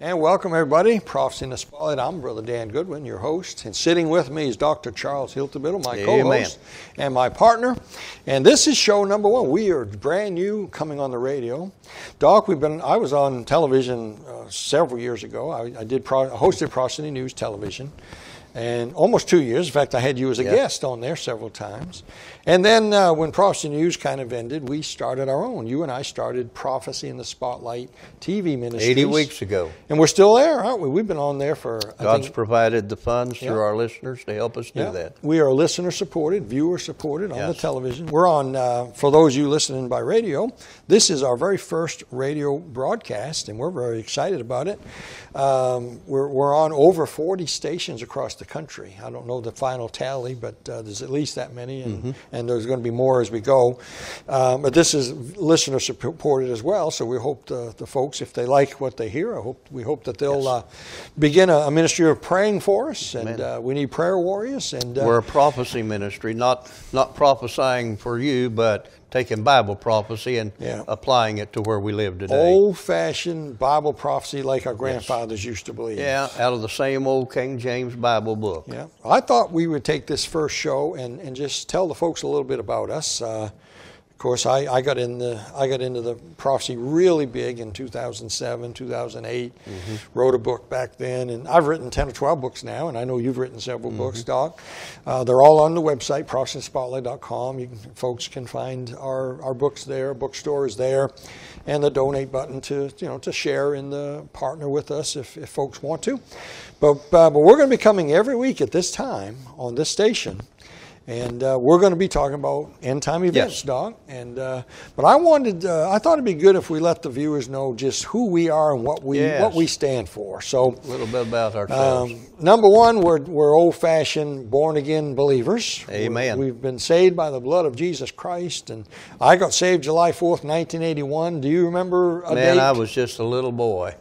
And welcome, everybody. Prophecy in the Spotlight. I'm Brother Dan Goodwin, your host. And sitting with me is Dr. Charles Hiltebittle, my co host and my partner. And this is show number one. We are brand new coming on the radio. Doc, we've been, I was on television uh, several years ago. I, I did pro, hosted Prophecy News television and almost two years. In fact, I had you as a yep. guest on there several times. And then uh, when Prophecy News kind of ended, we started our own. You and I started Prophecy in the Spotlight TV ministry. 80 weeks ago. And we're still there, aren't we? We've been on there for. God's think, provided the funds yep. through our listeners to help us do yep. that. We are listener supported, viewer supported on yes. the television. We're on, uh, for those of you listening by radio, this is our very first radio broadcast, and we're very excited about it. Um, we're, we're on over 40 stations across the country. I don't know the final tally, but uh, there's at least that many, and, mm-hmm. and there's going to be more as we go. Um, but this is listener supported as well, so we hope the, the folks, if they like what they hear, I hope we hope that they'll yes. uh, begin a, a, ministry of praying for us, and uh, we need prayer warriors. And uh, we're a prophecy ministry, not not prophesying for you, but taking Bible prophecy and yeah. applying it to where we live today. Old fashioned Bible prophecy like our grandfathers yes. used to believe. Yeah, out of the same old King James Bible book. Yeah. I thought we would take this first show and, and just tell the folks a little bit about us. Uh, of course, I, I got in the I got into the prophecy really big in 2007, 2008. Mm-hmm. Wrote a book back then, and I've written 10 or 12 books now, and I know you've written several mm-hmm. books, Doc. Uh, they're all on the website, prophecyspotlight.com. You can, folks can find our, our books there. Bookstore is there, and the donate button to you know to share in the partner with us if, if folks want to. But uh, but we're going to be coming every week at this time on this station and uh, we're going to be talking about end time events, yes. Doc. And uh, but I wanted, uh, I thought it'd be good if we let the viewers know just who we are and what we yes. what we stand for. So a little bit about ourselves. Um, number one, we're we're old-fashioned born-again believers. Amen. we have been saved by the blood of Jesus Christ, and I got saved July fourth, nineteen eighty-one. Do you remember a man, date? I was just a little boy.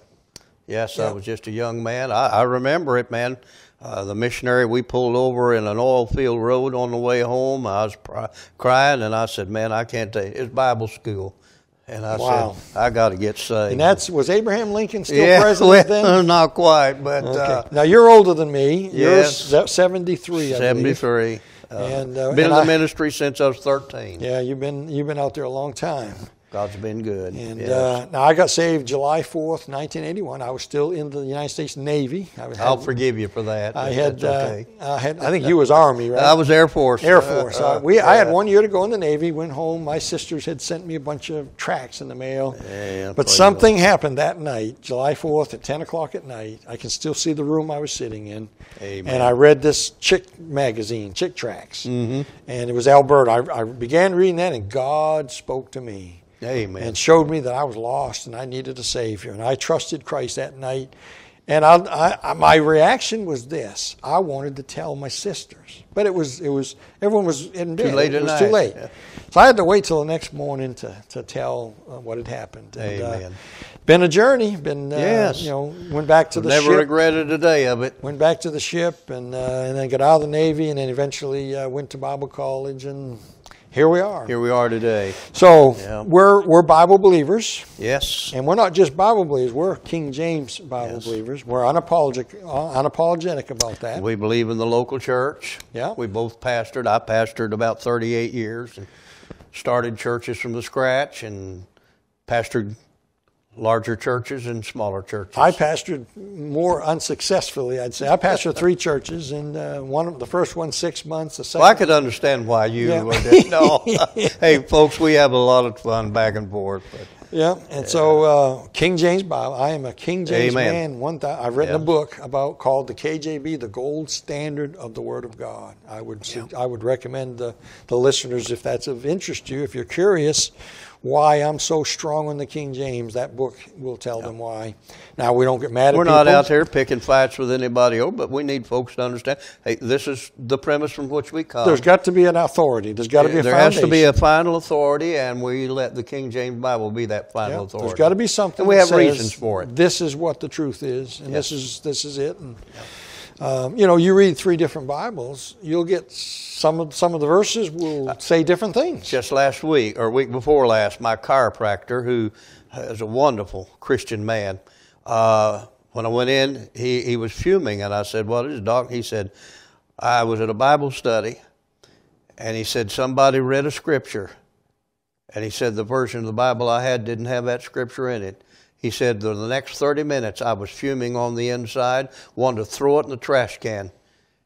Yes, yeah. I was just a young man. I, I remember it, man. Uh, the missionary, we pulled over in an oil field road on the way home. I was pr- crying, and I said, "Man, I can't take it. It's Bible school." And I wow. said, "I got to get saved." And that's was Abraham Lincoln still yeah, president well, then? Not quite, but okay. uh, now you're older than me. Yes, you're seventy three. Seventy three. Uh, and uh, been in the I, ministry since I was thirteen. Yeah, you've been you've been out there a long time. God's been good. And yes. uh, now I got saved July 4th, 1981. I was still in the United States Navy. I had, I'll forgive you for that. I had, uh, okay. uh, I had, I think you was Army, right? I was Air Force. Air Force. Uh, we, yeah. I had one year to go in the Navy. Went home. My sisters had sent me a bunch of tracts in the mail. Yeah, but something happened that night, July 4th at 10 o'clock at night. I can still see the room I was sitting in. Amen. And I read this chick magazine, Chick Tracts, mm-hmm. and it was Alberto. I, I began reading that, and God spoke to me. Amen. And showed me that I was lost and I needed a Savior. And I trusted Christ that night. And I, I, my reaction was this: I wanted to tell my sisters, but it was it was everyone was in bed. Too late it was too late, yeah. so I had to wait till the next morning to to tell uh, what had happened. And, uh, Amen. Uh, been a journey. Been uh, yes. you know went back to the never ship. regretted a day of it. Went back to the ship and uh, and then got out of the Navy and then eventually uh, went to Bible college and here we are. Here we are today. So yeah. we're we're Bible believers. Yes. And we're not just Bible believers. We're King James Bible yes. believers. We're unapologetic uh, unapologetic about that. We believe in the local church. Yeah. We both pastored. I pastored about 38 years and started churches from the scratch and pastored larger churches and smaller churches. I pastored more unsuccessfully, I'd say. I pastored three churches, and uh, one the first one six months. The second. Well, I could understand why you yeah. did. No, hey, folks, we have a lot of fun back and forth. But. Yeah, and yeah. so uh, King James Bible. I am a King James Amen. man. One th- I've written yeah. a book about called the KJV, the gold standard of the Word of God. I would yeah. I would recommend the, the listeners if that's of interest to you. If you're curious why I'm so strong on the King James. That book will tell them why. Now we don't get mad We're at. We're not out there picking fights with anybody else, but we need folks to understand. Hey, this is the premise from which we come. There's got to be an authority. There's got to be a there foundation. has to be a final authority, and we let the King James Bible be that final authority. There's got to be something. And we have reasons for it. This is what the truth is, and this is this is it. And. Um, you know, you read three different Bibles, you'll get some of some of the verses will say different things. Just last week or week before last, my chiropractor, who is a wonderful Christian man, uh, when I went in, he, he was fuming, and I said, "What is it, Doc?" He said, "I was at a Bible study, and he said somebody read a scripture, and he said the version of the Bible I had didn't have that scripture in it." He said, "For the next 30 minutes, I was fuming on the inside, wanted to throw it in the trash can."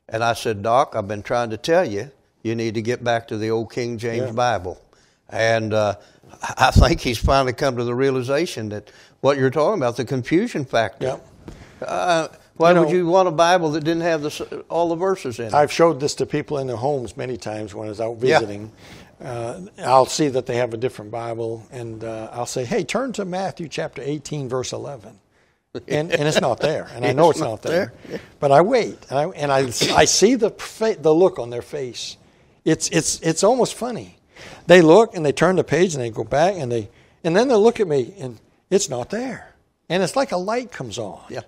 And I said, Doc, I've been trying to tell you, you need to get back to the old King James Yeah. Bible. And uh, I think he's finally come to the realization that what you're talking about, the confusion factor. Yeah. Uh, why You know- would you want a Bible that didn't have the, s- all the verses in it? I've showed this to people in their homes many times when I was out Yeah. Uh, I'll see that they have a different Bible, and uh, I'll say, "Hey, turn to Matthew chapter 18, verse 11," and, and it's not there, and I know it's, It's not not there. there. But I wait, and I and I, I see the fa- the look on their face. It's it's it's almost funny. They look and they turn the page and they go back and they and then they look at me and it's not there, and it's like a light comes on. Yeah.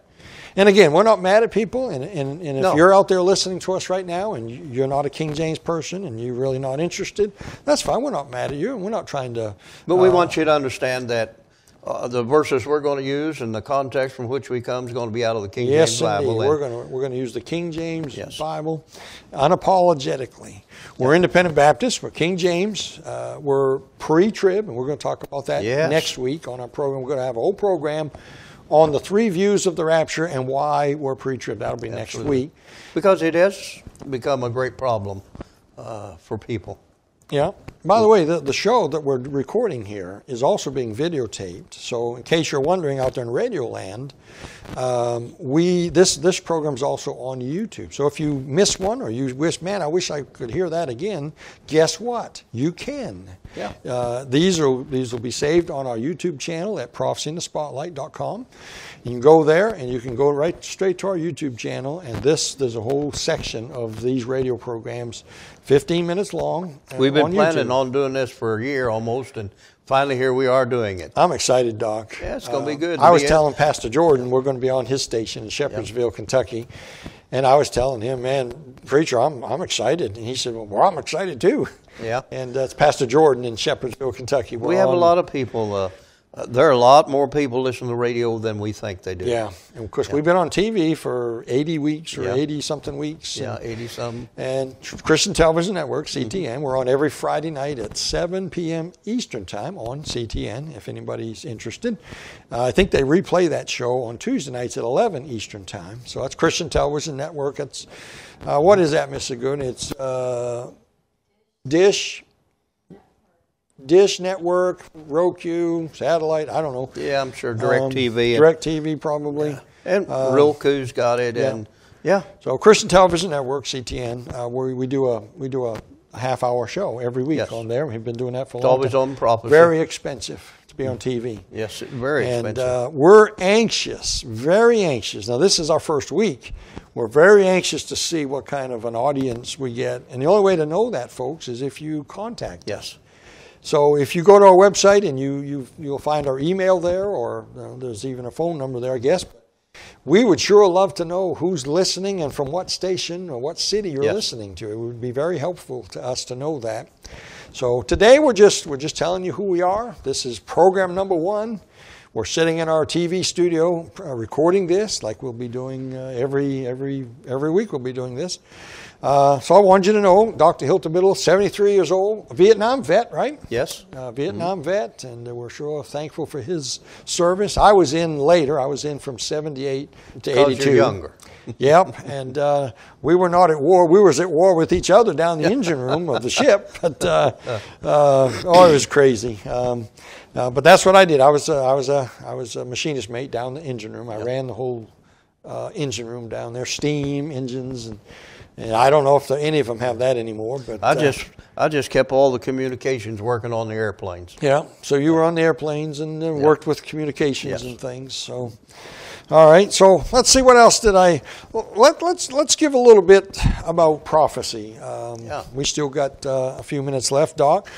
And again, we're not mad at people. And, and, and if No. you're out there listening to us right now and you- you're not a King James person and you're really not interested, that's fine. We're not mad at you. and We're not trying to. But we uh, want you to understand that uh, the verses we're going to use and the context from which we come is going to be out of the King Yes, James Bible. indeed. and- We're going to we're going to use the King James Yes. Bible, unapologetically. We're independent Baptists. We're King James. Uh, we're pre-trib, and we're going to talk about that Yes. next week on our program. We're going to have a whole program on the three views of the rapture and why we're pre-trib. That'll be next week. Because it has become a great problem uh, for people. Yeah. By the way, the, the show that we're recording here is also being videotaped. So, in case you're wondering out there in Radio Land, um, we this this program is also on YouTube. So, if you miss one or you wish, man, I wish I could hear that again, guess what? You can. Yeah. Uh, these are these will be saved on our YouTube channel at prophecyinthespotlight.com. You can go there and you can go right straight to our YouTube channel. And this there's a whole section of these radio programs, 15 minutes long. uh, We've been on planning YouTube. on doing this for a year almost, and finally here we are doing it. I'm excited, Doc. Yeah, it's gonna be good I was in. telling Pastor Jordan we're going to be on his station in Shepherdsville, Kentucky, and I was telling him, man, preacher, I'm I'm excited, and he said, well, well I'm excited too. Yeah. And that's Pastor Jordan in Shepherdsville, Kentucky. We have a lot of people. Uh, uh, there are a lot more people listen to the radio than we think they do. Yeah, and of course we've been on TV for 80 weeks or Yeah. 80 something weeks. Yeah, and- eighty some. And Christian Television Network. CTN, we're on every Friday night at 7 p.m. Eastern Time on CTN, if anybody's interested. Uh, I think they replay that show on Tuesday nights at 11 Eastern Time. So that's Christian Television Network. It's, uh, what is that, Mr. Goon? It's uh, Dish, Dish Network, Roku, satellite, I don't know. Yeah, I'm sure Direct Um, TV and, Direct TV, probably. and uh, Roku's got it, yeah. and yeah, So Christian Television Network (CTN), uh, where we do a we do a half hour show every week Yes. on there. We've been doing that for a long time. It's long always time. on prophecy. Very expensive to be on TV. yes, very and expensive. uh, we're anxious, very anxious. Now this is our first week. We're very anxious to see what kind of an audience we get, and the only way to know that, folks, is if you contact. us. So if you go to our website and you, you you'll find our email there, or uh, there's even a phone number there, I guess. We would sure love to know who's listening and from what station or what city you're Yes. listening to. It would be very helpful to us to know that. So today we're just we're just telling you who we are. This is program number one. We're sitting in our TV studio uh, recording this, like we'll be doing uh, every every every week. We'll be doing this. Uh, so I wanted you to know, Dr. Hilton Biddle, 73 years old, a Vietnam vet, right? yes. uh, Vietnam vet, and uh, we're sure thankful for his service. I was in later. I was in from 78 to 82. You're younger. yep, and uh, we were not at war. We was at war with each other down the engine room of the ship. But uh, uh, oh, it was crazy. Um, uh, but that's what I did. I was I was a I was a machinist mate down the engine room. I ran the whole uh, engine room down there, steam engines, and, and I don't know if the, any of them have that anymore. But I uh, just I just kept all the communications working on the airplanes. Yeah. So you were on the airplanes and uh, worked with communications Yes. and things. So, all right. So let's see what else did I. Let, let's let's give a little bit about prophecy. Um, Yeah. We still got uh, a few minutes left, Doc.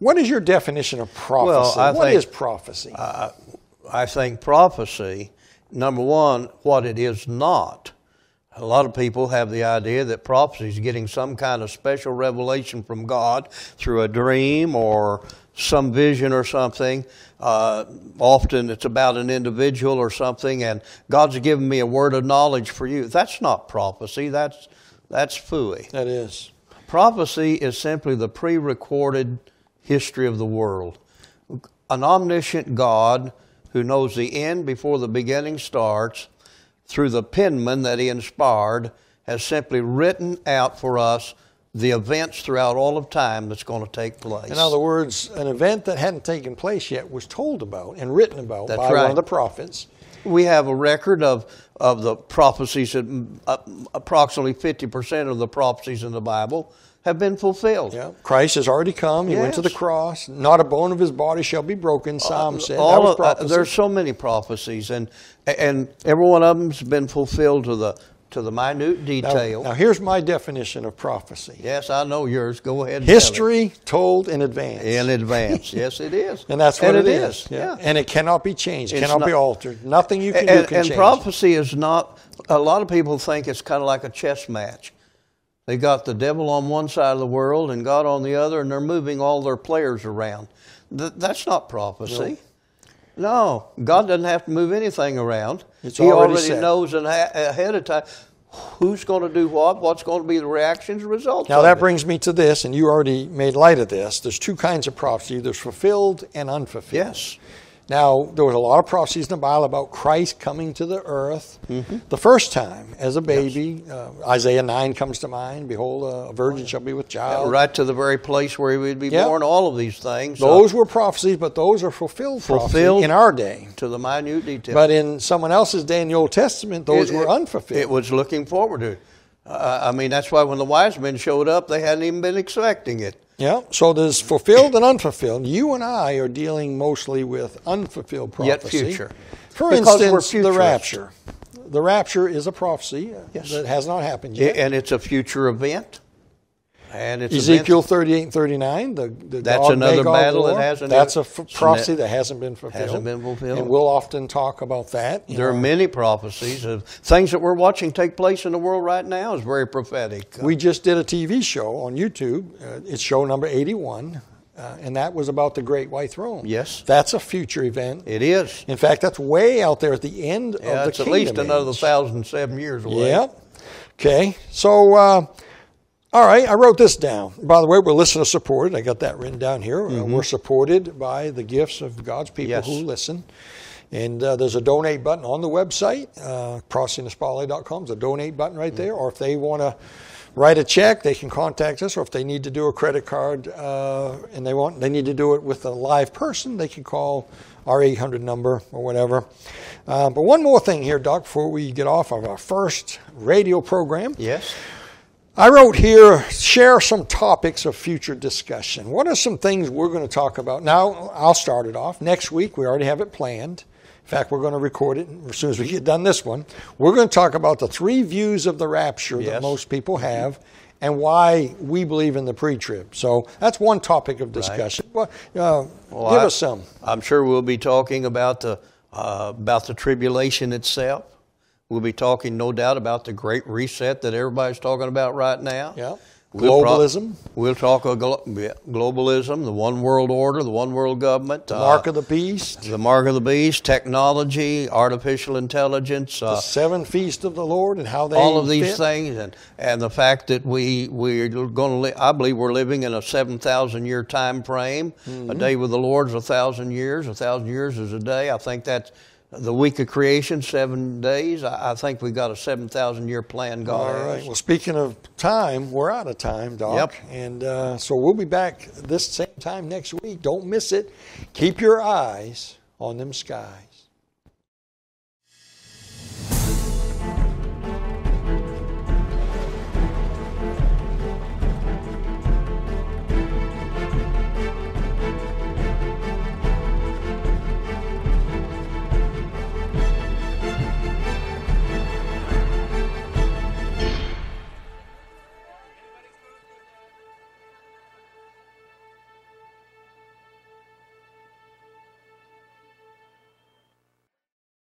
What is your definition of prophecy? I What think- is prophecy? I think prophecy, number one, what it is not. A lot of people have the idea that prophecy is getting some kind of special revelation from God through a dream or some vision or something. Uh, often it's about an individual or something, and God's given me a word of knowledge for you. That's not prophecy. That's that's fooey. That is. Prophecy is simply the pre-recorded history of the world. An omniscient God who knows the end before the beginning starts, through the penman that he inspired, has simply written out for us the events throughout all of time that's going to take place. In other words, an event that hadn't taken place yet was told about and written about That's by one of the prophets. we have a record of, of the prophecies that uh, approximately 50% of the prophecies in the Bible have been fulfilled. Yeah. Christ has already come. He went to the Uh, cross. Not a bone of his body shall be broken. Psalm said. that All of, uh, there's so many prophecies, and and every one of them's been fulfilled to the to the minute detail. now, here's my definition of prophecy. yes, I know yours. Go ahead. And. History told in advance. in advance. yes, it is. and that's what and it it is. is. Yeah. And it cannot be changed. It's cannot be altered. Nothing you can and, do can and change. it. prophecy is not. A lot of people think it's kind of like a chess match. They got the devil on one side of the world and God on the other, and they're moving all their players around. Th- that's not prophecy. No. God doesn't have to move anything around. It's he already already knows ha- ahead of time who's going to do what, what's going to be the reactions, results. Now that it. brings me to this, and you already made light of this. There's two kinds of prophecy. There's fulfilled and unfulfilled. yes. Now, there was a lot of prophecies in the Bible about Christ coming to the earth the first time as a baby. Uh, Isaiah 9 comes to mind. Behold, a virgin shall be with child. Right to the very place where he would be Yeah. born. All of these things. Those were prophecies, but those are fulfilled, Fulfilled. in our day. to the minute detail. But in someone else's day in the Old Testament, those It- were it- unfulfilled. It was looking forward to it. Uh, I mean, that's why when the wise men showed up, they hadn't even been expecting it. yeah. So there's fulfilled and unfulfilled. You and I are dealing mostly with unfulfilled prophecy. Yet future. For Because we're instance, the rapture. The rapture is a prophecy Yes. that has not happened yet. And it's a future event. And it's Ezekiel events- 38 and 39, the, the That's another battle that hasn't- That's a f- prophecy that- that hasn't been fulfilled. hasn't been fulfilled. And we'll often talk about that. There are many prophecies of things that we're watching take place in the world right now is very prophetic. We just did a TV show on YouTube. Uh, it's show number 81, uh, and that was about the Great White Throne. Yes. That's a future event. it is. In fact, that's way out there at the end Yeah, of the it's at kingdom least another age. thousand seven years away. Yeah. Okay. So, uh, all right, I wrote this down. By the way, we're listener supported. I got that written down here. Uh, we're supported by the gifts of God's people Yes. who listen. And uh, there's a donate button on the website, uh, crossingthespotlight.com. There's a donate button right there. Or if they want to write a check, they can contact us. Or if they need to do a credit card uh, and they want, they need to do it with a live person, they can call our 800 number or whatever. Uh, but one more thing here, Doc, before we get off of our first radio program. Yes. I wrote here, share some topics of future discussion. What are some things we're going to talk about? Now, I'll start it off. Next week, we already have it planned. In fact, we're going to record it as soon as we get done this one. We're going to talk about the three views of the rapture that most people have and why we believe in the pre trib. So that's one topic of discussion. Well, uh, Well, give I- us some. I'm sure we'll be talking about the uh, about the tribulation itself. We'll be talking, no doubt, about the great reset that everybody's talking about right now. Yeah. We'll pro- Globalism. we'll talk a glo- globalism, the one world order, the one world government, uh, Mark of the Beast, the mark of the beast, technology, artificial intelligence, the uh, seven feast of the Lord, and how they all of these fit. things, and and the fact that we we're going to, li- I believe we're living in a seven thousand year time frame. Mm-hmm. A day with the Lord is a thousand years. A thousand years is a day. I think that's the week of creation, seven days. I, I think we've got a seven thousand year plan. God All has. Well, speaking of time, we're out of time, Doc. Yep. And uh, so we'll be back this same time next week. Don't miss it. Keep your eyes on them skies.